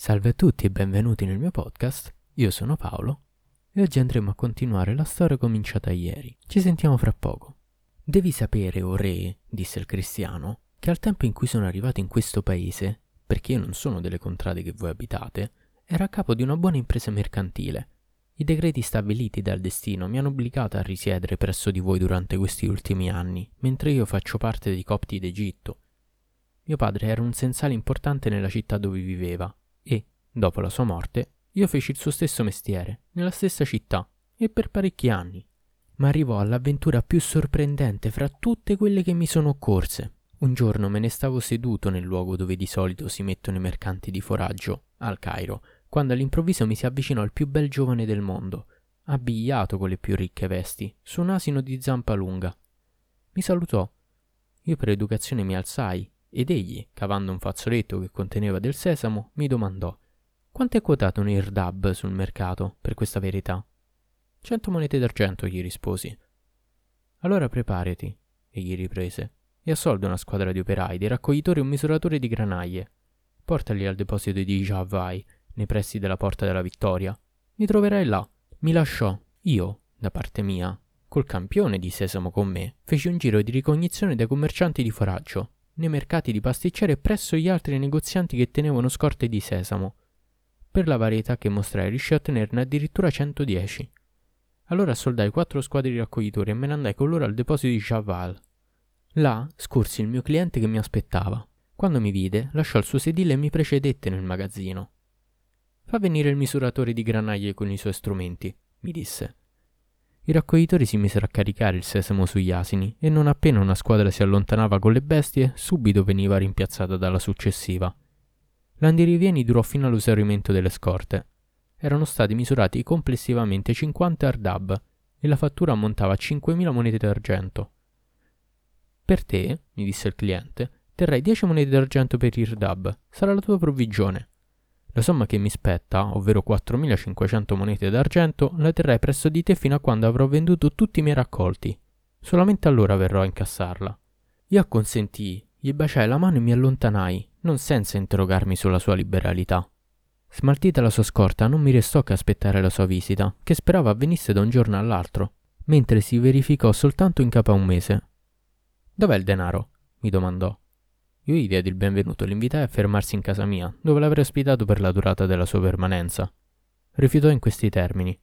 Salve a tutti e benvenuti nel mio podcast. Io sono Paolo e oggi andremo a continuare la storia cominciata ieri. Ci sentiamo fra poco. Devi sapere, o oh re, disse il cristiano, che al tempo in cui sono arrivato in questo paese, perché io non sono delle contrade che voi abitate, era a capo di una buona impresa mercantile. I decreti stabiliti dal destino mi hanno obbligato a risiedere presso di voi durante questi ultimi anni, mentre io faccio parte dei copti d'Egitto. Mio padre era un sensale importante nella città dove viveva e, dopo la sua morte, io feci il suo stesso mestiere, nella stessa città, e per parecchi anni. Ma arrivò all'avventura più sorprendente fra tutte quelle che mi sono occorse. Un giorno me ne stavo seduto nel luogo dove di solito si mettono i mercanti di foraggio, al Cairo, quando all'improvviso mi si avvicinò il più bel giovane del mondo, abbigliato con le più ricche vesti, su un asino di zampa lunga. Mi salutò. Io per educazione mi alzai ed egli, cavando un fazzoletto che conteneva del sesamo, mi domandò quanto è quotato un Irdab sul mercato per questa verità? Cento monete d'argento, gli risposi. Allora preparati, egli riprese, e assolda una squadra di operai, dei raccoglitori e un misuratore di granaglie. Portali al deposito di Javai, nei pressi della Porta della Vittoria. Mi troverai là. Mi lasciò. Io, da parte mia, col campione di sesamo con me, feci un giro di ricognizione dai commercianti di foraggio nei mercati di pasticcere e presso gli altri negozianti che tenevano scorte di sesamo. Per la varietà che mostrai riuscì a ottenerne addirittura 110. Allora soldai quattro squadre di raccoglitori e me ne andai con loro al deposito di Chaval. Là scorsi il mio cliente che mi aspettava. Quando mi vide, lasciò il suo sedile e mi precedette nel magazzino. Fa venire il misuratore di granaglie con i suoi strumenti, mi disse. I raccoglitori si misero a caricare il sesamo sugli asini e non appena una squadra si allontanava con le bestie, subito veniva rimpiazzata dalla successiva. L'andirivieni durò fino all'esaurimento delle scorte. Erano stati misurati complessivamente 50 ardab e la fattura ammontava a 5.000 monete d'argento. Per te, mi disse il cliente, terrai 10 monete d'argento per Irdab, sarà la tua provvigione. La somma che mi spetta, ovvero 4.500 monete d'argento, la terrai presso di te fino a quando avrò venduto tutti i miei raccolti. Solamente allora verrò a incassarla. Io acconsentii, gli baciai la mano e mi allontanai, non senza interrogarmi sulla sua liberalità. Smaltita la sua scorta, non mi restò che aspettare la sua visita, che speravo avvenisse da un giorno all'altro, mentre si verificò soltanto in capo a un mese. Dov'è il denaro? mi domandò. Io diedi il benvenuto e l'invitai a fermarsi in casa mia, dove l'avrei ospitato per la durata della sua permanenza. Rifiutò in questi termini.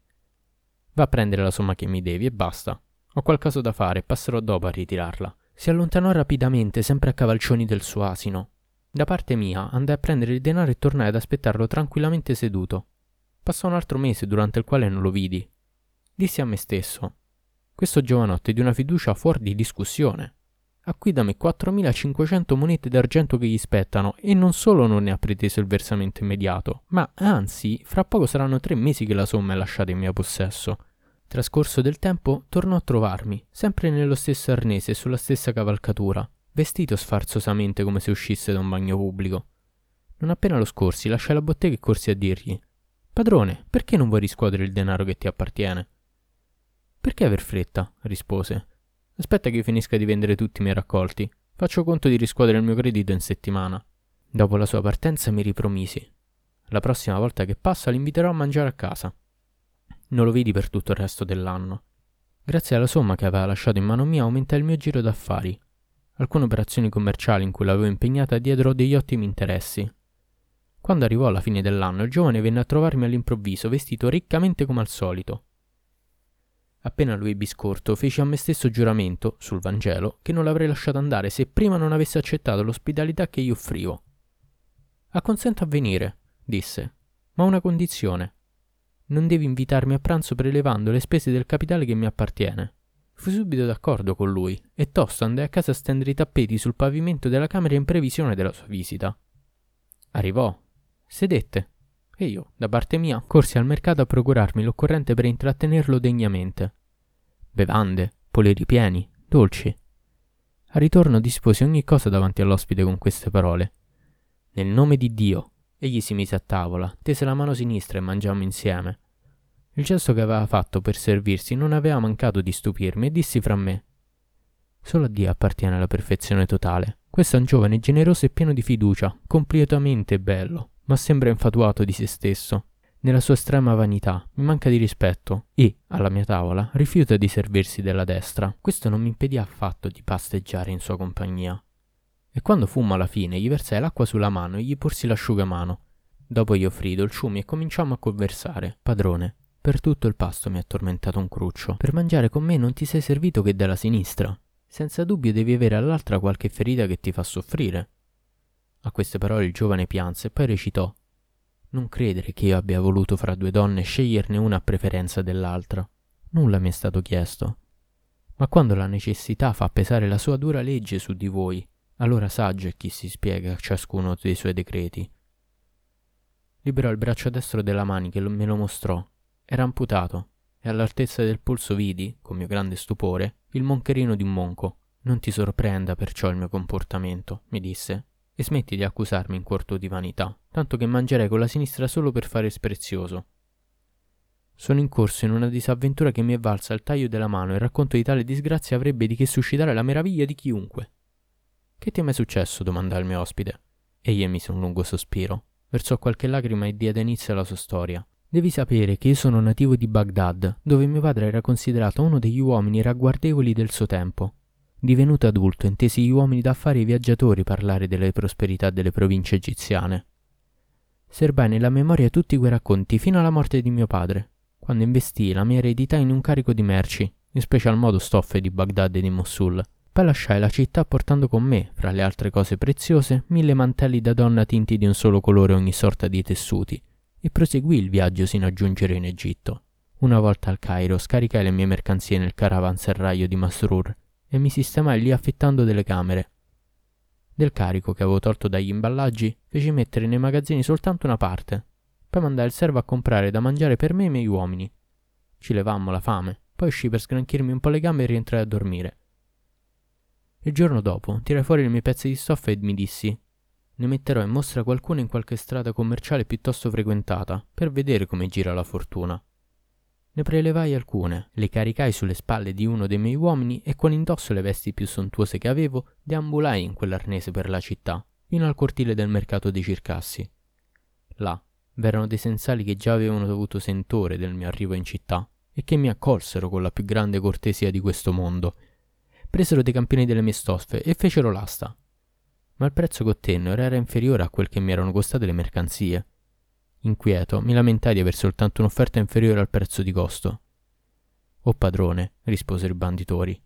Va a prendere la somma che mi devi e basta. Ho qualcosa da fare e passerò dopo a ritirarla. Si allontanò rapidamente, sempre a cavalcioni del suo asino. Da parte mia andai a prendere il denaro e tornai ad aspettarlo tranquillamente seduto. Passò un altro mese durante il quale non lo vidi. Dissi a me stesso: Questo giovanotto è di una fiducia fuori di discussione acquidami 4.500 monete d'argento che gli spettano e non solo non ne ha preteso il versamento immediato, ma anzi, fra poco saranno tre mesi che la somma è lasciata in mio possesso. Trascorso del tempo, tornò a trovarmi, sempre nello stesso arnese e sulla stessa cavalcatura, vestito sfarzosamente come se uscisse da un bagno pubblico. Non appena lo scorsi, lasciai la bottega e corsi a dirgli: Padrone, perché non vuoi riscuotere il denaro che ti appartiene? Perché aver fretta? rispose. Aspetta che io finisca di vendere tutti i miei raccolti. Faccio conto di riscuotere il mio credito in settimana. Dopo la sua partenza mi ripromisi. La prossima volta che passa l'inviterò a mangiare a casa. Non lo vidi per tutto il resto dell'anno. Grazie alla somma che aveva lasciato in mano mia aumentai il mio giro d'affari. Alcune operazioni commerciali in cui l'avevo impegnata diedero degli ottimi interessi. Quando arrivò alla fine dell'anno, il giovane venne a trovarmi all'improvviso, vestito riccamente come al solito. Appena lui ebbi scorto, feci a me stesso giuramento, sul Vangelo, che non l'avrei lasciato andare se prima non avesse accettato l'ospitalità che gli offrivo. Acconsento a venire, disse, ma una condizione. Non devi invitarmi a pranzo prelevando le spese del capitale che mi appartiene. Fui subito d'accordo con lui e tosto andai a casa a stendere i tappeti sul pavimento della camera in previsione della sua visita. Arrivò, sedette e io, da parte mia, corsi al mercato a procurarmi l'occorrente per intrattenerlo degnamente. Bevande, poleri pieni, dolci. Al ritorno disposi ogni cosa davanti all'ospite con queste parole. Nel nome di Dio. Egli si mise a tavola, tese la mano sinistra e mangiammo insieme. Il gesto che aveva fatto per servirsi non aveva mancato di stupirmi e dissi fra me: Solo a Dio appartiene la perfezione totale. Questo è un giovane generoso e pieno di fiducia, completamente bello, ma sembra infatuato di se stesso. Nella sua estrema vanità mi manca di rispetto e, alla mia tavola, rifiuta di servirsi della destra. Questo non mi impedì affatto di pasteggiare in sua compagnia. E quando fummo alla fine, gli versai l'acqua sulla mano e gli porsi l'asciugamano. Dopo gli offrì i dolciumi e cominciammo a conversare. Padrone, per tutto il pasto mi ha tormentato un cruccio. Per mangiare con me non ti sei servito che della sinistra. Senza dubbio devi avere all'altra qualche ferita che ti fa soffrire. A queste parole il giovane pianse e poi recitò Non credere che io abbia voluto fra due donne sceglierne una a preferenza dell'altra. Nulla mi è stato chiesto. Ma quando la necessità fa pesare la sua dura legge su di voi, allora saggio è chi si spiega ciascuno dei suoi decreti. Liberò il braccio destro della manica e me lo mostrò. Era amputato, e all'altezza del polso vidi, con mio grande stupore, il moncherino di un monco. Non ti sorprenda perciò il mio comportamento, mi disse, e smetti di accusarmi in corto di vanità, tanto che mangerei con la sinistra solo per fare sprezioso. Sono incorso in una disavventura che mi è valsa il taglio della mano e il racconto di tale disgrazia avrebbe di che suscitare la meraviglia di chiunque. Che ti è mai successo? domandai il mio ospite. Egli emise un lungo sospiro, versò qualche lacrima e diede inizio alla sua storia. Devi sapere che io sono nativo di Baghdad, dove mio padre era considerato uno degli uomini ragguardevoli del suo tempo. Divenuto adulto, intesi gli uomini d'affari e i viaggiatori parlare delle prosperità delle province egiziane. Serbai nella memoria tutti quei racconti fino alla morte di mio padre, quando investii la mia eredità in un carico di merci, in special modo stoffe di Baghdad e di Mosul. Poi lasciai la città portando con me, fra le altre cose preziose, mille mantelli da donna tinti di un solo colore ogni sorta di tessuti, e proseguì il viaggio sino a giungere in Egitto. Una volta al Cairo scaricai le mie mercanzie nel caravanserraio di Masrur e mi sistemai lì affittando delle camere. Del carico che avevo tolto dagli imballaggi feci mettere nei magazzini soltanto una parte. Poi mandai il servo a comprare da mangiare per me e i miei uomini. Ci levammo la fame, poi uscì per sgranchirmi un po' le gambe e rientrai a dormire. Il giorno dopo tirai fuori le mie pezze di stoffa e mi dissi ne metterò in mostra qualcuna in qualche strada commerciale piuttosto frequentata, per vedere come gira la fortuna. Ne prelevai alcune, le caricai sulle spalle di uno dei miei uomini e con indosso le vesti più sontuose che avevo, deambulai in quell'arnese per la città, fino al cortile del mercato dei Circassi. Là v'erano dei sensali che già avevano avuto sentore del mio arrivo in città e che mi accolsero con la più grande cortesia di questo mondo. Presero dei campini delle mie stoffe e fecero l'asta. Ma il prezzo che ottennero era inferiore a quel che mi erano costate le mercanzie Inquieto, mi lamentai di aver soltanto un'offerta inferiore al prezzo di costo. Oh padrone, risposero i banditori,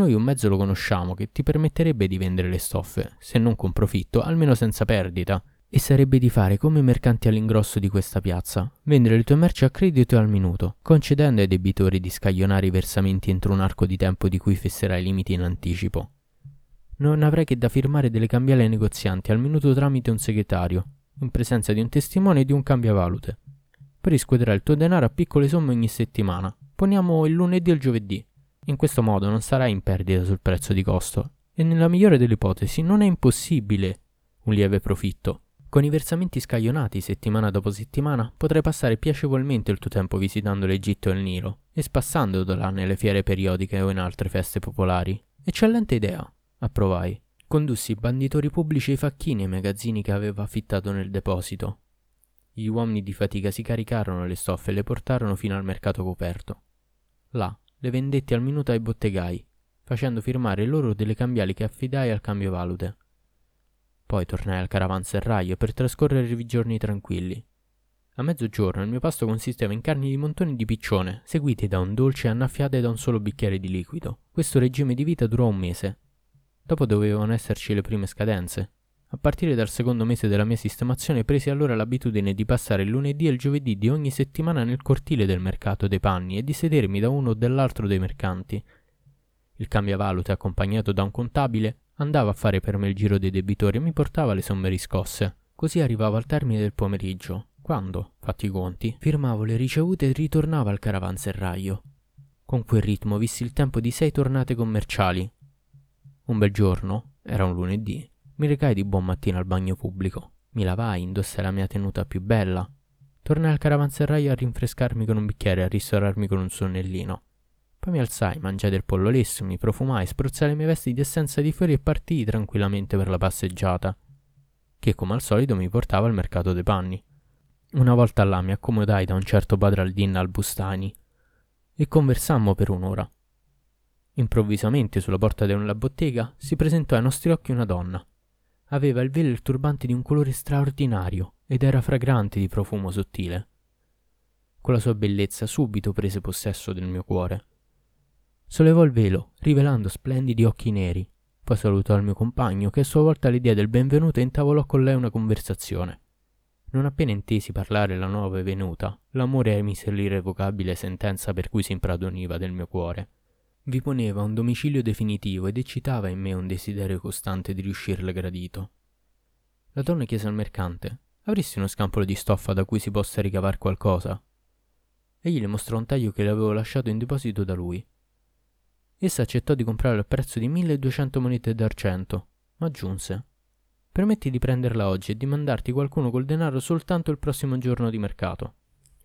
noi un mezzo lo conosciamo che ti permetterebbe di vendere le stoffe, se non con profitto, almeno senza perdita, e sarebbe di fare come i mercanti all'ingrosso di questa piazza, vendere le tue merci a credito e al minuto, concedendo ai debitori di scaglionare i versamenti entro un arco di tempo di cui fisserai i limiti in anticipo. Non avrai che da firmare delle cambiali ai negozianti al minuto tramite un segretario, in presenza di un testimone e di un cambiavalute. Poi riscuoterai il tuo denaro a piccole somme ogni settimana. Poniamo il lunedì e il giovedì. In questo modo non sarai in perdita sul prezzo di costo e nella migliore delle ipotesi non è impossibile un lieve profitto. Con i versamenti scaglionati settimana dopo settimana potrai passare piacevolmente il tuo tempo visitando l'Egitto e il Nilo e spassando da là nelle fiere periodiche o in altre feste popolari. Eccellente idea, approvai. Condussi i banditori pubblici e i facchini ai magazzini che aveva affittato nel deposito. Gli uomini di fatica si caricarono le stoffe e le portarono fino al mercato coperto. Là le vendetti al minuto ai bottegai, facendo firmare loro delle cambiali che affidai al cambio valute. Poi tornai al caravanserraio per trascorrere i giorni tranquilli. A mezzogiorno il mio pasto consisteva in carni di montoni di piccione, seguiti da un dolce e annaffiate da un solo bicchiere di liquido. Questo regime di vita durò un mese Dopo dovevano esserci le prime scadenze. A partire dal secondo mese della mia sistemazione presi allora l'abitudine di passare il lunedì e il giovedì di ogni settimana nel cortile del mercato dei panni e di sedermi da uno o dall'altro dei mercanti. Il cambiavalute, accompagnato da un contabile, andava a fare per me il giro dei debitori e mi portava le somme riscosse. Così arrivavo al termine del pomeriggio, quando, fatti i conti, firmavo le ricevute e ritornavo al caravanserraio. Con quel ritmo vissi il tempo di sei tornate commerciali, un bel giorno, era un lunedì, mi recai di buon mattino al bagno pubblico. Mi lavai, indossai la mia tenuta più bella. Tornai al caravanserraio a rinfrescarmi con un bicchiere e a ristorarmi con un sonnellino. Poi mi alzai, mangiai del pollo lesso, mi profumai, spruzzai le mie vesti di essenza di fiori e partii tranquillamente per la passeggiata. che come al solito mi portava al mercato dei panni. Una volta là mi accomodai da un certo padre Aldin al Bustani e conversammo per un'ora. Improvvisamente sulla porta della bottega si presentò ai nostri occhi una donna. Aveva il velo e il turbante di un colore straordinario ed era fragrante di profumo sottile. Con la sua bellezza subito prese possesso del mio cuore. Sollevò il velo, rivelando splendidi occhi neri. Poi salutò il mio compagno, che a sua volta le diede il benvenuto e intavolò con lei una conversazione. Non appena intesi parlare la nuova venuta, l'amore emise l'irrevocabile sentenza per cui si impradoniva del mio cuore. Vi poneva un domicilio definitivo ed eccitava in me un desiderio costante di riuscirle gradito. La donna chiese al mercante: Avresti uno scampolo di stoffa da cui si possa ricavar qualcosa? Egli le mostrò un taglio che le avevo lasciato in deposito da lui. Essa accettò di comprarlo al prezzo di 1200 monete d'argento, ma aggiunse: Permetti di prenderla oggi e di mandarti qualcuno col denaro soltanto il prossimo giorno di mercato.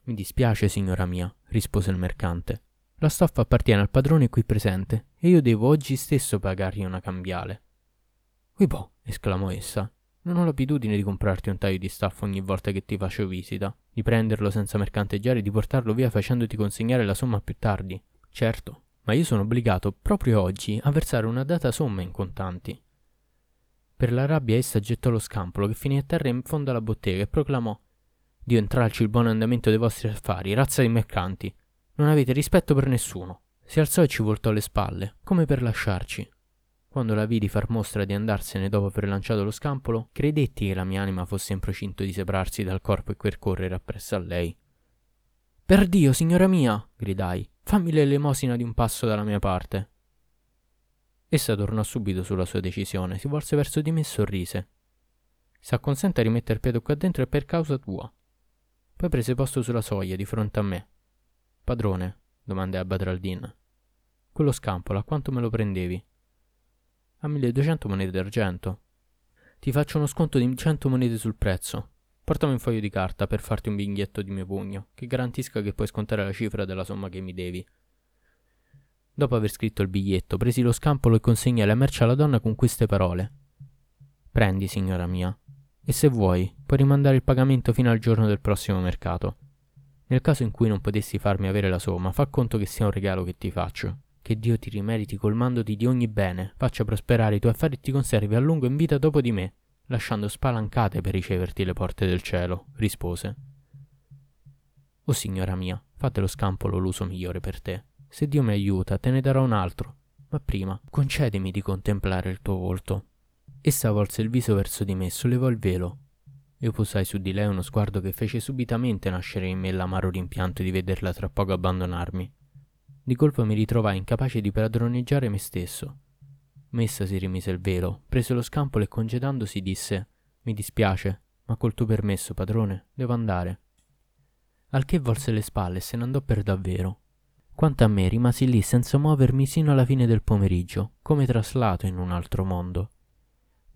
Mi dispiace, signora mia, rispose il mercante. La stoffa appartiene al padrone qui presente e io devo oggi stesso pagargli una cambiale. Uibò, esclamò essa, non ho l'abitudine di comprarti un taglio di staffa ogni volta che ti faccio visita, di prenderlo senza mercanteggiare e di portarlo via facendoti consegnare la somma più tardi. Certo, ma io sono obbligato proprio oggi a versare una data somma in contanti. Per la rabbia essa gettò lo scampolo che finì a terra in fondo alla bottega e proclamò Dio intralci il buon andamento dei vostri affari, razza di mercanti. Non avete rispetto per nessuno. Si alzò e ci voltò le spalle, come per lasciarci. Quando la vidi far mostra di andarsene dopo aver lanciato lo scampolo, credetti che la mia anima fosse in procinto di separarsi dal corpo e percorrere appresso a lei. Per Dio, signora mia! gridai, fammi l'elemosina di un passo dalla mia parte. Essa tornò subito sulla sua decisione, si volse verso di me e sorrise. Si acconsente a rimettere il piede qua dentro è per causa tua. Poi prese posto sulla soglia, di fronte a me. Padrone, domandai a Badraldin. Quello scampolo, a quanto me lo prendevi? A 1200 monete d'argento. Ti faccio uno sconto di 100 monete sul prezzo. Portami un foglio di carta per farti un biglietto di mio pugno, che garantisca che puoi scontare la cifra della somma che mi devi. Dopo aver scritto il biglietto, presi lo scampolo e consegnai la merce alla donna con queste parole. Prendi, signora mia, e se vuoi, puoi rimandare il pagamento fino al giorno del prossimo mercato. Nel caso in cui non potessi farmi avere la somma, fa conto che sia un regalo che ti faccio. Che Dio ti rimeriti colmandoti di ogni bene, faccia prosperare i tuoi affari e ti conservi a lungo in vita dopo di me, lasciando spalancate per riceverti le porte del cielo, rispose. O signora mia, fate lo scampolo l'uso migliore per te. Se Dio mi aiuta, te ne darò un altro. Ma prima, concedimi di contemplare il tuo volto. Essa volse il viso verso di me sollevò il velo. Io posai su di lei uno sguardo che fece subitamente nascere in me l'amaro rimpianto di vederla tra poco abbandonarmi. Di colpo mi ritrovai incapace di padroneggiare me stesso. Messa si rimise il velo, prese lo scampolo e congedandosi disse Mi dispiace, ma col tuo permesso, padrone, devo andare. Al che volse le spalle e se ne andò per davvero. Quanto a me rimasi lì senza muovermi sino alla fine del pomeriggio, come traslato in un altro mondo.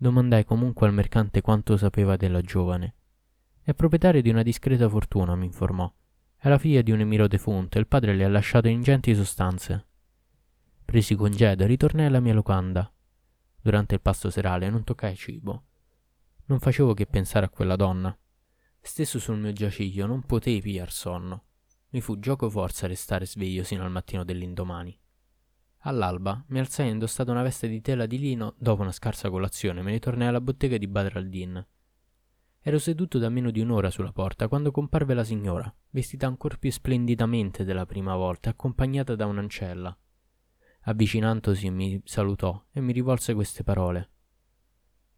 Domandai comunque al mercante quanto sapeva della giovane. È proprietario di una discreta fortuna, mi informò. È la figlia di un emiro defunto e il padre le ha lasciato ingenti sostanze. Presi congedo e ritornai alla mia locanda. Durante il pasto serale non toccai cibo. Non facevo che pensare a quella donna. Stesso sul mio giaciglio non potei pigliar sonno. Mi fu gioco forza restare sveglio sino al mattino dell'indomani. All'alba mi alzai e indossata una veste di tela di lino, dopo una scarsa colazione me ne tornai alla bottega di Badr al-Din. Ero seduto da meno di un'ora sulla porta quando comparve la signora, vestita ancor più splendidamente della prima volta, accompagnata da un'ancella. Avvicinandosi mi salutò e mi rivolse queste parole.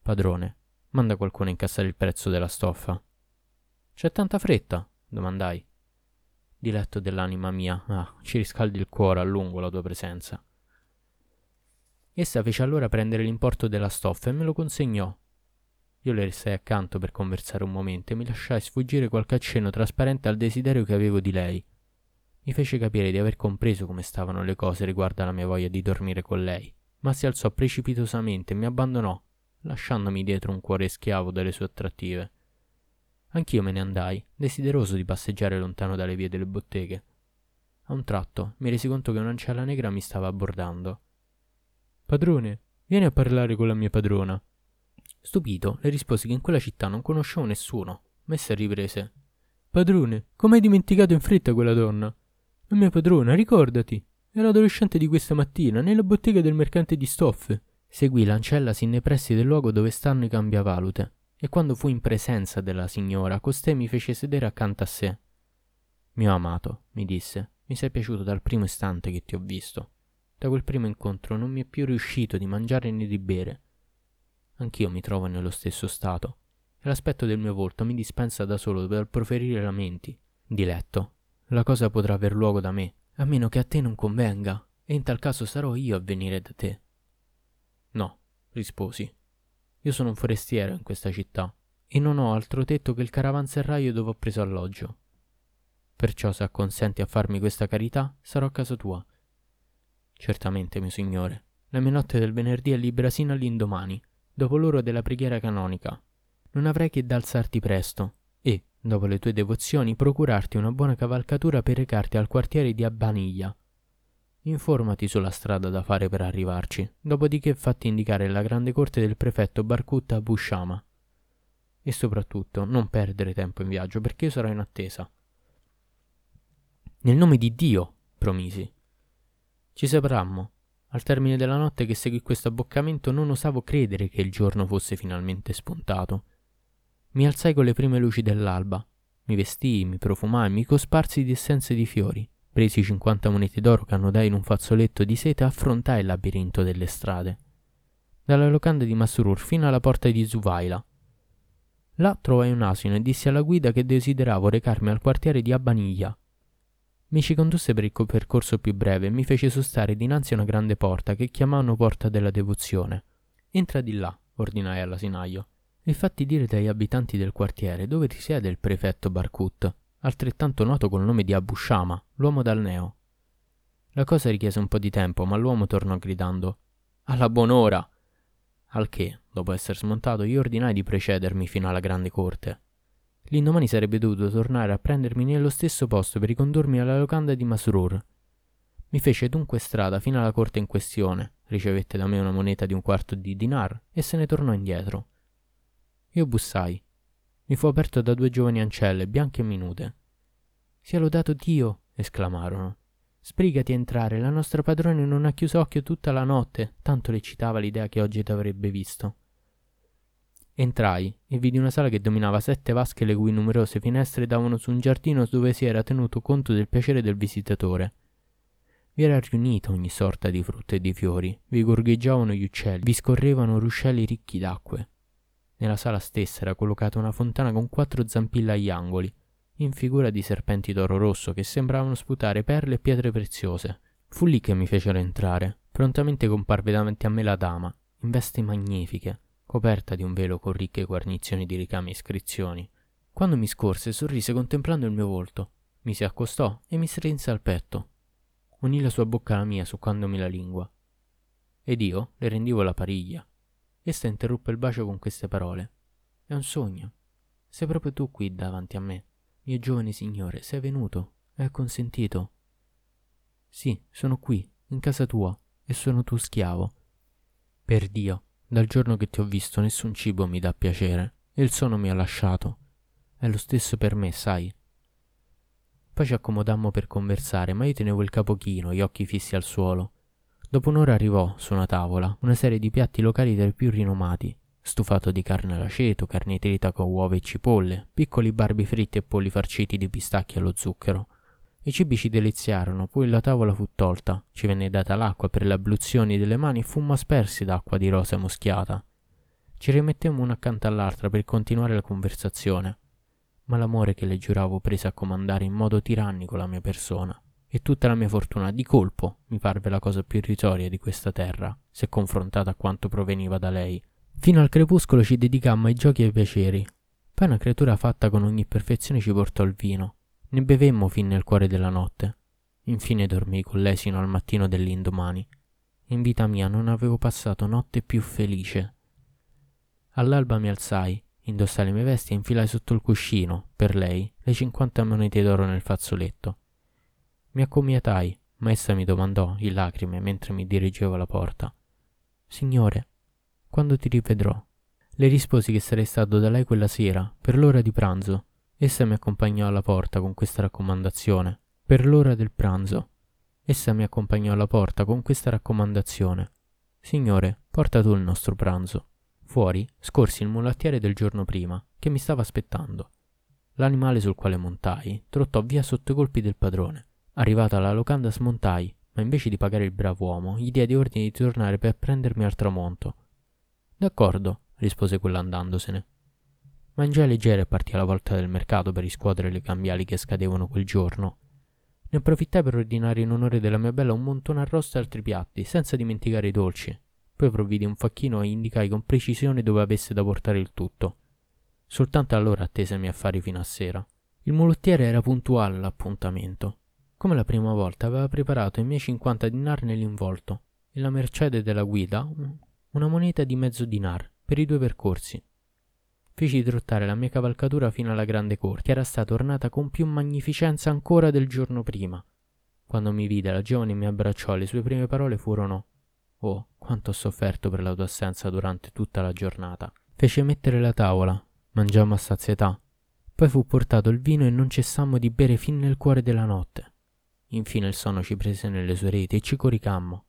Padrone, manda qualcuno a incassare il prezzo della stoffa. C'è tanta fretta? domandai. Diletto dell'anima mia, ah, ci riscaldi il cuore a lungo la tua presenza. Essa fece allora prendere l'importo della stoffa e me lo consegnò. Io le restai accanto per conversare un momento e mi lasciai sfuggire qualche accenno trasparente al desiderio che avevo di lei. Mi fece capire di aver compreso come stavano le cose riguardo alla mia voglia di dormire con lei, ma si alzò precipitosamente e mi abbandonò, lasciandomi dietro un cuore schiavo delle sue attrattive. Anch'io me ne andai, desideroso di passeggiare lontano dalle vie delle botteghe. A un tratto mi resi conto che un'ancella negra mi stava abbordando. Padrone, vieni a parlare con la mia padrona. Stupito, le risposi che in quella città non conoscevo nessuno, ma essa riprese. Padrone, come hai dimenticato in fretta quella donna? La mia padrona, ricordati. Era adolescente di questa mattina, nella bottega del mercante di stoffe. Seguì l'ancella sin nei pressi del luogo dove stanno i cambiavalute, e quando fu in presenza della signora, costei mi fece sedere accanto a sé. Mio amato, mi disse, mi sei piaciuto dal primo istante che ti ho visto. Da quel primo incontro non mi è più riuscito di mangiare né di bere. Anch'io mi trovo nello stesso stato, e l'aspetto del mio volto mi dispensa da solo per proferire lamenti. Diletto, la cosa potrà aver luogo da me, a meno che a te non convenga, e in tal caso sarò io a venire da te. No, risposi. Io sono un forestiero in questa città, e non ho altro tetto che il caravanserraio dove ho preso alloggio. Perciò se acconsenti a farmi questa carità, sarò a casa tua. Certamente, mio signore. La mia notte del venerdì è libera sino all'indomani, dopo l'ora della preghiera canonica. Non avrai che d'alzarti presto e, dopo le tue devozioni, procurarti una buona cavalcatura per recarti al quartiere di Abbaniglia. Informati sulla strada da fare per arrivarci, dopodiché fatti indicare la grande corte del prefetto Barkutta a Bushama. E soprattutto non perdere tempo in viaggio perché io sarò in attesa. Nel nome di Dio, promisi. Ci saprammo. Al termine della notte che seguì questo abboccamento non osavo credere che il giorno fosse finalmente spuntato. Mi alzai con le prime luci dell'alba. Mi vestii, mi profumai, mi cosparsi di essenze di fiori. Presi 50 monete d'oro che annodai in un fazzoletto di seta affrontai il labirinto delle strade. Dalla locanda di Masrur fino alla porta di Zuvaila. Là trovai un asino e dissi alla guida che desideravo recarmi al quartiere di Abbaniglia, mi ci condusse per il percorso più breve e mi fece sostare dinanzi a una grande porta che chiamavano Porta della Devozione. Entra di là, ordinai all'asinaio, e fatti dire dagli abitanti del quartiere dove risiede il prefetto Barkut, altrettanto noto col nome di Abu l'uomo dal neo. La cosa richiese un po' di tempo, ma l'uomo tornò gridando Alla buon'ora! Al che, dopo essere smontato, io ordinai di precedermi fino alla grande corte. L'indomani sarebbe dovuto tornare a prendermi nello stesso posto per ricondurmi alla locanda di Masrur. Mi fece dunque strada fino alla corte in questione, ricevette da me una moneta di un quarto di dinar e se ne tornò indietro. Io bussai. Mi fu aperto da due giovani ancelle, bianche e minute. Sia lodato Dio! esclamarono. Sbrigati a entrare, la nostra padrona non ha chiuso occhio tutta la notte, tanto le eccitava l'idea che oggi t'avrebbe visto. Entrai e vidi una sala che dominava sette vasche le cui numerose finestre davano su un giardino dove si era tenuto conto del piacere del visitatore. Vi era riunita ogni sorta di frutta e di fiori, vi gorgheggiavano gli uccelli, vi scorrevano ruscelli ricchi d'acque. Nella sala stessa era collocata una fontana con quattro zampille agli angoli, in figura di serpenti d'oro rosso che sembravano sputare perle e pietre preziose. Fu lì che mi fecero entrare. Prontamente comparve davanti a me la dama, in vesti magnifiche, coperta di un velo con ricche guarnizioni di ricami e iscrizioni. Quando mi scorse, sorrise contemplando il mio volto, mi si accostò e mi strinse al petto. Unì la sua bocca alla mia succandomi la lingua. Ed io le rendivo la pariglia. Essa interruppe il bacio con queste parole. È un sogno. Sei proprio tu qui davanti a me. Mio giovane signore, sei venuto? Hai consentito? Sì, sono qui, in casa tua, e sono tuo schiavo. Per Dio, dal giorno che ti ho visto nessun cibo mi dà piacere e il sonno mi ha lasciato. È lo stesso per me, sai. Poi ci accomodammo per conversare, ma io tenevo il capo chino, gli occhi fissi al suolo. Dopo un'ora arrivò, su una tavola, una serie di piatti locali tra i più rinomati. Stufato di carne all'aceto, carne trita con uova e cipolle, piccoli barbi fritti e polli farciti di pistacchi allo zucchero, i cibi ci deliziarono, poi la tavola fu tolta, ci venne data l'acqua per le abluzioni delle mani e fummo aspersi d'acqua di rosa muschiata. Ci rimettemmo una accanto all'altra per continuare la conversazione, ma l'amore che le giuravo prese a comandare in modo tirannico la mia persona, e tutta la mia fortuna di colpo mi parve la cosa più irrisoria di questa terra, se confrontata a quanto proveniva da lei. Fino al crepuscolo ci dedicammo ai giochi e ai piaceri. Poi una creatura fatta con ogni perfezione ci portò il vino, ne bevemmo fin nel cuore della notte. Infine dormii con lei sino al mattino dell'indomani. In vita mia non avevo passato notte più felice. All'alba mi alzai, indossai le mie vesti e infilai sotto il cuscino, per lei, le cinquanta monete d'oro nel fazzoletto. Mi accomiatai, ma essa mi domandò, in lacrime, mentre mi dirigevo alla porta. Signore, quando ti rivedrò? Le risposi che sarei stato da lei quella sera, per l'ora di pranzo. Essa mi accompagnò alla porta con questa raccomandazione. Per l'ora del pranzo. Essa mi accompagnò alla porta con questa raccomandazione. Signore, porta tu il nostro pranzo. Fuori scorsi il mulattiere del giorno prima, che mi stava aspettando. L'animale sul quale montai trottò via sotto i colpi del padrone. Arrivato alla locanda smontai, ma invece di pagare il bravo uomo, gli diedi ordine di tornare per prendermi al tramonto. D'accordo, rispose quella Mangiai leggero e partì alla volta del mercato per riscuotere le cambiali che scadevano quel giorno. Ne approfittai per ordinare in onore della mia bella un montone arrosto e altri piatti, senza dimenticare i dolci. Poi provvidi un facchino e indicai con precisione dove avesse da portare il tutto. Soltanto allora attese i miei affari fino a sera. Il mulettiere era puntuale all'appuntamento. Come la prima volta aveva preparato i miei 50 dinar nell'involto e la mercede della guida una moneta di mezzo dinar per i due percorsi. Feci trottare la mia cavalcatura fino alla grande corte, era stata ornata con più magnificenza ancora del giorno prima. Quando mi vide, la giovane mi abbracciò le sue prime parole furono Oh, quanto ho sofferto per la tua assenza durante tutta la giornata. Fece mettere la tavola, mangiammo a sazietà. Poi fu portato il vino e non cessammo di bere fin nel cuore della notte. Infine il sonno ci prese nelle sue reti e ci coricammo.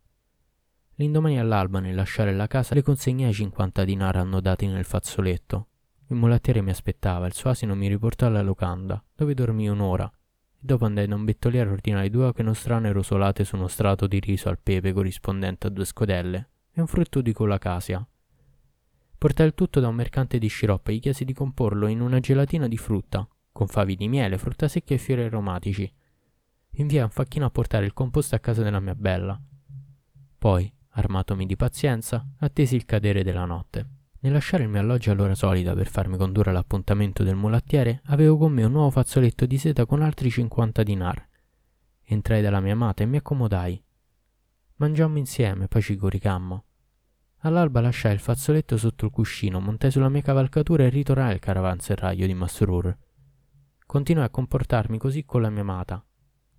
L'indomani all'alba, nel lasciare la casa, le consegnai 50 dinari annodati nel fazzoletto. Il mulattiere mi aspettava, il suo asino mi riportò alla locanda, dove dormì un'ora, e dopo andai da un bettoliere a ordinare due oche nostrane rosolate su uno strato di riso al pepe corrispondente a due scodelle e un frutto di colacasia. Portai il tutto da un mercante di sciroppo e gli chiesi di comporlo in una gelatina di frutta, con favi di miele, frutta secca e fiori aromatici, inviai un facchino a portare il composto a casa della mia bella. Poi, armatomi di pazienza, attesi il cadere della notte. Nel lasciare il mio alloggio all'ora solita per farmi condurre all'appuntamento del mulattiere, avevo con me un nuovo fazzoletto di seta con altri 50 dinar. Entrai dalla mia amata e mi accomodai. Mangiammo insieme, poi ci coricammo. All'alba lasciai il fazzoletto sotto il cuscino, montai sulla mia cavalcatura e ritornai al caravanserraglio di Masrur. Continuai a comportarmi così con la mia amata,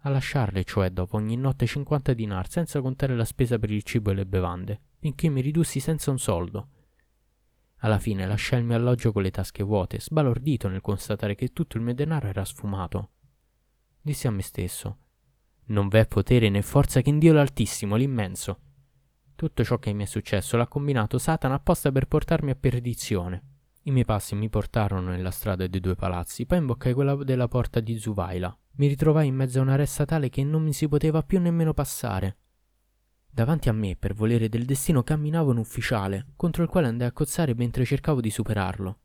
a lasciarle, cioè, dopo ogni notte 50 dinar, senza contare la spesa per il cibo e le bevande, finché mi ridussi senza un soldo. Alla fine lasciai il mio alloggio con le tasche vuote, sbalordito nel constatare che tutto il mio denaro era sfumato. Dissi a me stesso: Non v'è potere né forza che in Dio l'Altissimo, l'immenso. Tutto ciò che mi è successo l'ha combinato Satana apposta per portarmi a perdizione. I miei passi mi portarono nella strada dei due palazzi, poi imboccai quella della porta di Zuvaila. Mi ritrovai in mezzo a una ressa tale che non mi si poteva più nemmeno passare. Davanti a me, per volere del destino, camminava un ufficiale, contro il quale andai a cozzare mentre cercavo di superarlo.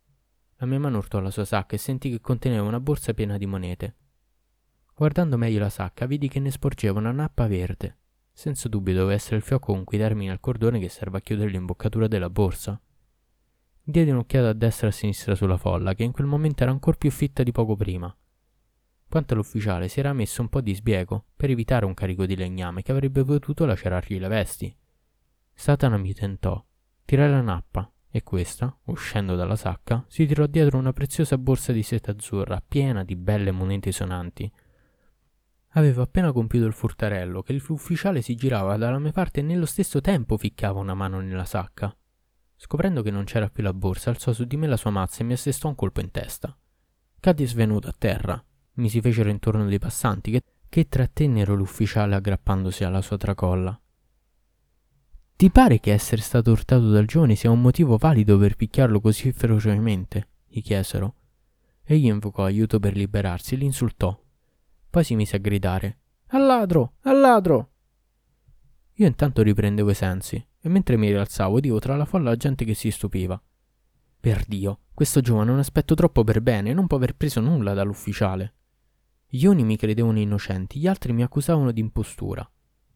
La mia mano urtò la sua sacca e sentì che conteneva una borsa piena di monete. Guardando meglio la sacca, vidi che ne sporgeva una nappa verde. Senza dubbio doveva essere il fiocco con cui termina il cordone che serve a chiudere l'imboccatura della borsa. Diedi un'occhiata a destra e a sinistra sulla folla, che in quel momento era ancora più fitta di poco prima. Quanto all'ufficiale si era messo un po' di sbiego per evitare un carico di legname che avrebbe potuto lacerargli le vesti. Satana mi tentò. Tirai la nappa e questa, uscendo dalla sacca, si tirò dietro una preziosa borsa di seta azzurra piena di belle monete sonanti. Avevo appena compiuto il furtarello che l'ufficiale si girava dalla mia parte e nello stesso tempo ficcava una mano nella sacca. Scoprendo che non c'era più la borsa, alzò su di me la sua mazza e mi assestò un colpo in testa. Caddi svenuto a terra mi si fecero intorno dei passanti che, che trattennero l'ufficiale aggrappandosi alla sua tracolla. Ti pare che essere stato urtato dal giovane sia un motivo valido per picchiarlo così ferocemente? gli chiesero. Egli invocò aiuto per liberarsi e l'insultò. Poi si mise a gridare: Al ladro! Al ladro! Io intanto riprendevo i sensi e mentre mi rialzavo udivo tra la folla la gente che si stupiva. Per Dio, questo giovane ha un aspetto troppo per bene e non può aver preso nulla dall'ufficiale. Gli uni mi credevano innocenti, gli altri mi accusavano di impostura.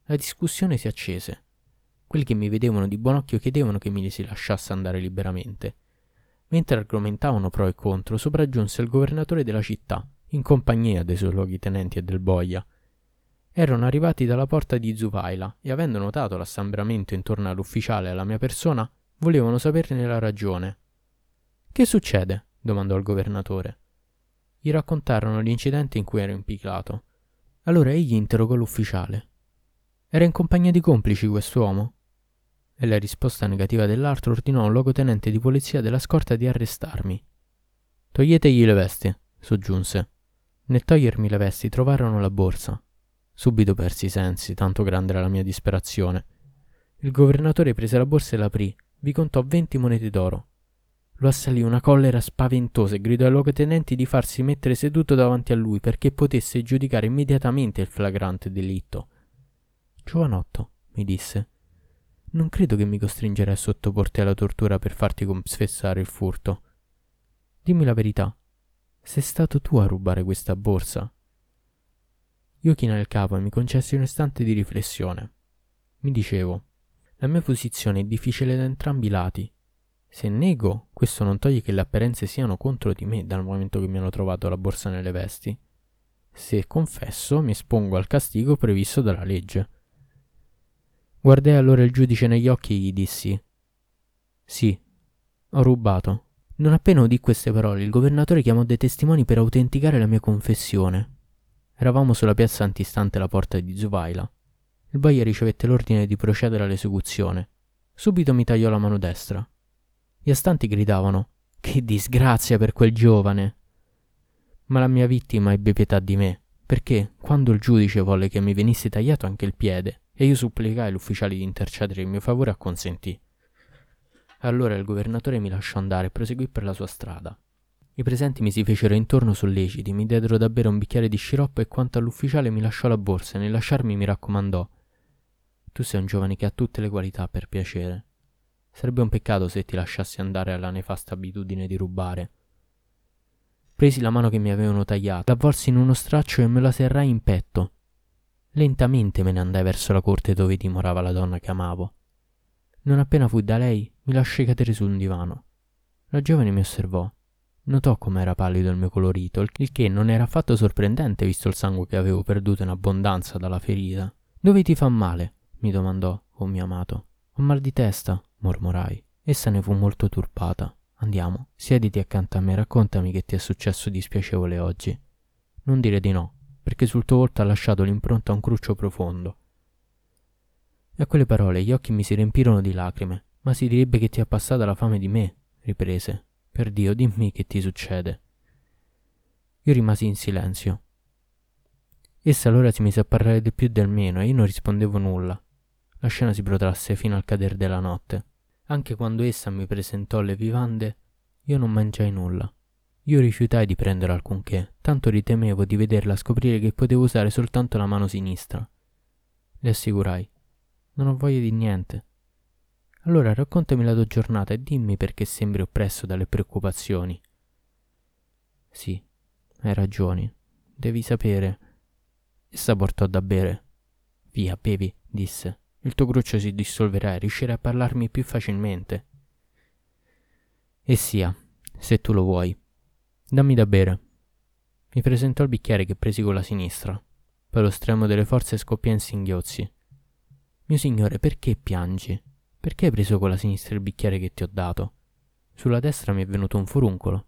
La discussione si accese. Quelli che mi vedevano di buon occhio chiedevano che mi si lasciasse andare liberamente. Mentre argomentavano pro e contro, sopraggiunse il governatore della città, in compagnia dei suoi luogotenenti e del boia. Erano arrivati dalla porta di Zuvaila e, avendo notato l'assembramento intorno all'ufficiale e alla mia persona, volevano saperne la ragione. Che succede? domandò il governatore. Gli raccontarono l'incidente in cui ero impiccato. Allora egli interrogò l'ufficiale. Era in compagnia di complici quest'uomo? e la risposta negativa dell'altro ordinò a un luogotenente di polizia della scorta di arrestarmi. Toglietegli le vesti, soggiunse. Nel togliermi le vesti trovarono la borsa. Subito persi i sensi, tanto grande era la mia disperazione. Il governatore prese la borsa e l'aprì, vi contò venti monete d'oro. Lo assalì una collera spaventosa e gridò ai luogotenenti di farsi mettere seduto davanti a lui perché potesse giudicare immediatamente il flagrante delitto. Giovanotto, mi disse, non credo che mi costringerai a sottoporti alla tortura per farti confessare il furto. Dimmi la verità. Sei stato tu a rubare questa borsa? Io chinai il capo e mi concessi un istante di riflessione. Mi dicevo, la mia posizione è difficile da entrambi i lati. Se nego, questo non toglie che le apparenze siano contro di me dal momento che mi hanno trovato la borsa nelle vesti. Se confesso, mi espongo al castigo previsto dalla legge. Guardai allora il giudice negli occhi e gli dissi: Sì, ho rubato. Non appena udì queste parole, il governatore chiamò dei testimoni per autenticare la mia confessione. Eravamo sulla piazza antistante la porta di Zuvaila. Il boia ricevette l'ordine di procedere all'esecuzione. Subito mi tagliò la mano destra. Gli astanti gridavano: Che disgrazia per quel giovane! Ma la mia vittima ebbe pietà di me, perché quando il giudice volle che mi venisse tagliato anche il piede, e io supplicai l'ufficiale di intercedere in mio favore acconsentì. Allora il governatore mi lasciò andare e proseguì per la sua strada. I presenti mi si fecero intorno solleciti, mi diedero da bere un bicchiere di sciroppo e quanto all'ufficiale mi lasciò la borsa e nel lasciarmi mi raccomandò Tu sei un giovane che ha tutte le qualità per piacere. Sarebbe un peccato se ti lasciassi andare alla nefasta abitudine di rubare. Presi la mano che mi avevano tagliata, l'avvolsi in uno straccio e me la serrai in petto. Lentamente me ne andai verso la corte dove dimorava la donna che amavo. Non appena fui da lei, mi lasciai cadere su un divano. La giovane mi osservò. Notò com'era pallido il mio colorito, il che non era affatto sorprendente visto il sangue che avevo perduto in abbondanza dalla ferita. Dove ti fa male? mi domandò, oh mio amato. Ho mal di testa, mormorai. Essa ne fu molto turbata. Andiamo, siediti accanto a me e raccontami che ti è successo di spiacevole oggi. Non dire di no, perché sul tuo volto ha lasciato l'impronta un cruccio profondo. E a quelle parole gli occhi mi si riempirono di lacrime. Ma si direbbe che ti è passata la fame di me, riprese. Per Dio, dimmi che ti succede. Io rimasi in silenzio. Essa allora si mise a parlare del più del meno e io non rispondevo nulla. La scena si protrasse fino al cader della notte. Anche quando essa mi presentò le vivande, io non mangiai nulla. Io rifiutai di prendere alcunché, tanto ritemevo di vederla scoprire che potevo usare soltanto la mano sinistra. Le assicurai. Non ho voglia di niente. Allora raccontami la tua giornata e dimmi perché sembri oppresso dalle preoccupazioni. Sì, hai ragioni. Devi sapere. Essa portò da bere. Via, bevi, disse. Il tuo cruccio si dissolverà e riuscirai a parlarmi più facilmente. E sia, se tu lo vuoi. Dammi da bere. Mi presentò il bicchiere che presi con la sinistra. Poi lo stremo delle forze scoppiò in singhiozzi. Mio signore, perché piangi? Perché hai preso con la sinistra il bicchiere che ti ho dato? Sulla destra mi è venuto un furuncolo.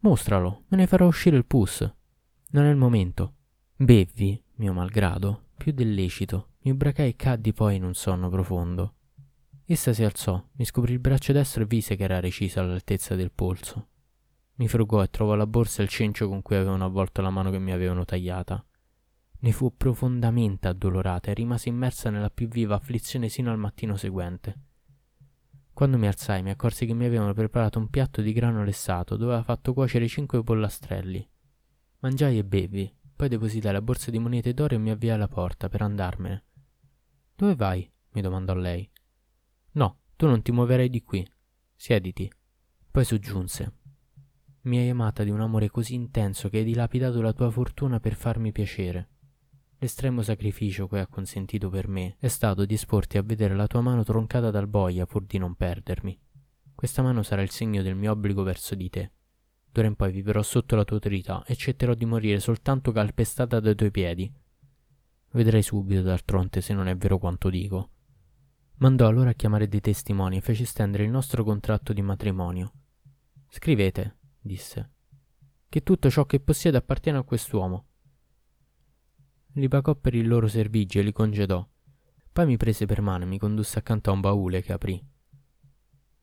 Mostralo, me ne farò uscire il pus. Non è il momento. Bevvi, mio malgrado, più del lecito. Mi ubracai e caddi poi in un sonno profondo. Essa si alzò, mi scoprì il braccio destro e vise che era recisa all'altezza del polso. Mi frugò e trovò la borsa e il cencio con cui avevano avvolto la mano che mi avevano tagliata. Ne fu profondamente addolorata e rimase immersa nella più viva afflizione sino al mattino seguente. Quando mi alzai mi accorsi che mi avevano preparato un piatto di grano lessato dove aveva fatto cuocere cinque pollastrelli. Mangiai e bevi, poi depositai la borsa di monete d'oro e mi avviai alla porta per andarmene. Dove vai? mi domandò lei. No, tu non ti muoverai di qui. Siediti. Poi soggiunse. Mi hai amata di un amore così intenso che hai dilapidato la tua fortuna per farmi piacere. L'estremo sacrificio che hai consentito per me è stato di esporti a vedere la tua mano troncata dal boia pur di non perdermi. Questa mano sarà il segno del mio obbligo verso di te. D'ora in poi vivrò sotto la tua autorità e accetterò di morire soltanto calpestata dai tuoi piedi. Vedrai subito d'altronde se non è vero quanto dico. Mandò allora a chiamare dei testimoni e fece stendere il nostro contratto di matrimonio. Scrivete, disse, che tutto ciò che possiede appartiene a quest'uomo. Li pagò per il loro servigio e li congedò. Poi mi prese per mano e mi condusse accanto a un baule che aprì.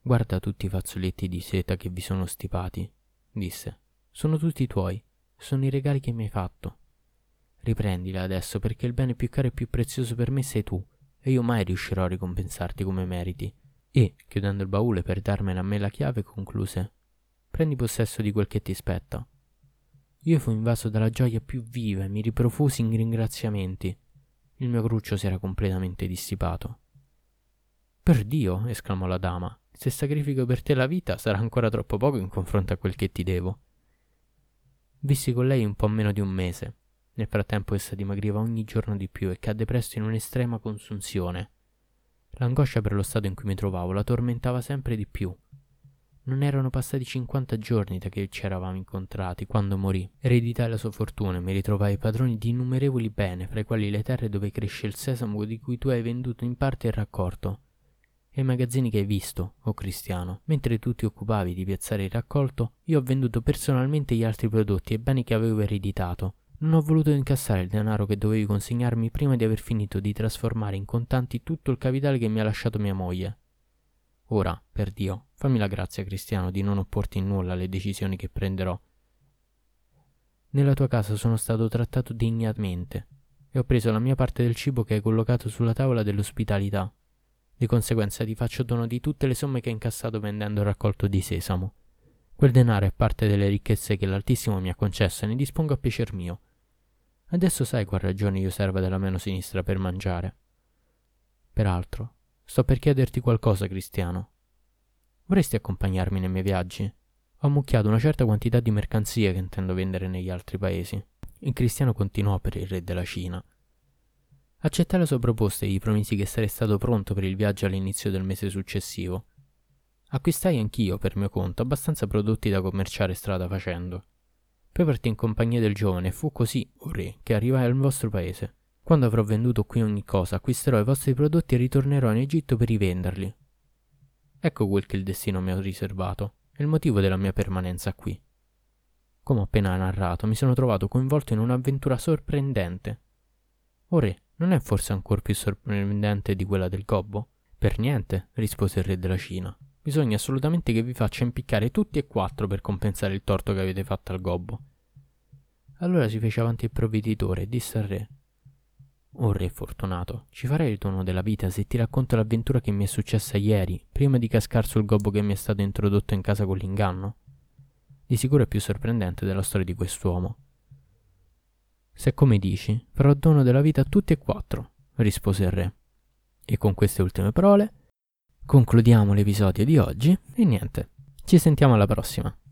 Guarda tutti i fazzoletti di seta che vi sono stipati, disse. Sono tutti tuoi, sono i regali che mi hai fatto. Riprendila adesso perché il bene più caro e più prezioso per me sei tu, e io mai riuscirò a ricompensarti come meriti. E, chiudendo il baule per darmene a me la chiave, concluse: Prendi possesso di quel che ti spetta. Io fui invaso dalla gioia più viva e mi riprofusi in ringraziamenti. Il mio cruccio si era completamente dissipato. Per Dio, esclamò la dama, se sacrifico per te la vita sarà ancora troppo poco in confronto a quel che ti devo. Vissi con lei un po' meno di un mese nel frattempo essa dimagriva ogni giorno di più e cadde presto in un'estrema consunzione. L'angoscia per lo stato in cui mi trovavo la tormentava sempre di più. Non erano passati cinquanta giorni da che ci eravamo incontrati quando morì. Ereditai la sua fortuna e mi ritrovai padroni di innumerevoli beni, fra i quali le terre dove cresce il sesamo di cui tu hai venduto in parte il raccolto, e i magazzini che hai visto, o oh cristiano. Mentre tu ti occupavi di piazzare il raccolto, io ho venduto personalmente gli altri prodotti e beni che avevo ereditato, non ho voluto incassare il denaro che dovevi consegnarmi prima di aver finito di trasformare in contanti tutto il capitale che mi ha lasciato mia moglie. Ora, per Dio, fammi la grazia, Cristiano, di non opporti in nulla alle decisioni che prenderò. Nella tua casa sono stato trattato degnamente e ho preso la mia parte del cibo che hai collocato sulla tavola dell'ospitalità. Di conseguenza ti faccio dono di tutte le somme che hai incassato vendendo il raccolto di sesamo. Quel denaro è parte delle ricchezze che l'Altissimo mi ha concesso e ne dispongo a piacer mio. Adesso sai qual ragione io serva della mano sinistra per mangiare. Peraltro, sto per chiederti qualcosa, Cristiano. Vorresti accompagnarmi nei miei viaggi? Ho ammucchiato una certa quantità di mercanzie che intendo vendere negli altri paesi. Il cristiano continuò per il re della Cina. Accettai la sua proposta e gli promisi che sarei stato pronto per il viaggio all'inizio del mese successivo. Acquistai anch'io, per mio conto, abbastanza prodotti da commerciare strada facendo. Poi partì in compagnia del giovane e fu così, o re, che arrivai al vostro paese. Quando avrò venduto qui ogni cosa, acquisterò i vostri prodotti e ritornerò in Egitto per rivenderli. Ecco quel che il destino mi ha riservato e il motivo della mia permanenza qui. Come ho appena narrato, mi sono trovato coinvolto in un'avventura sorprendente. O oh re, non è forse ancora più sorprendente di quella del gobbo? Per niente, rispose il re della Cina. Bisogna assolutamente che vi faccia impiccare tutti e quattro per compensare il torto che avete fatto al gobbo. Allora si fece avanti il provveditore e disse al re Oh re fortunato, ci farei il tono della vita se ti racconto l'avventura che mi è successa ieri, prima di cascar sul gobbo che mi è stato introdotto in casa con l'inganno? Di sicuro è più sorprendente della storia di quest'uomo. Se come dici, farò dono della vita a tutti e quattro, rispose il re. E con queste ultime parole concludiamo l'episodio di oggi e niente, ci sentiamo alla prossima.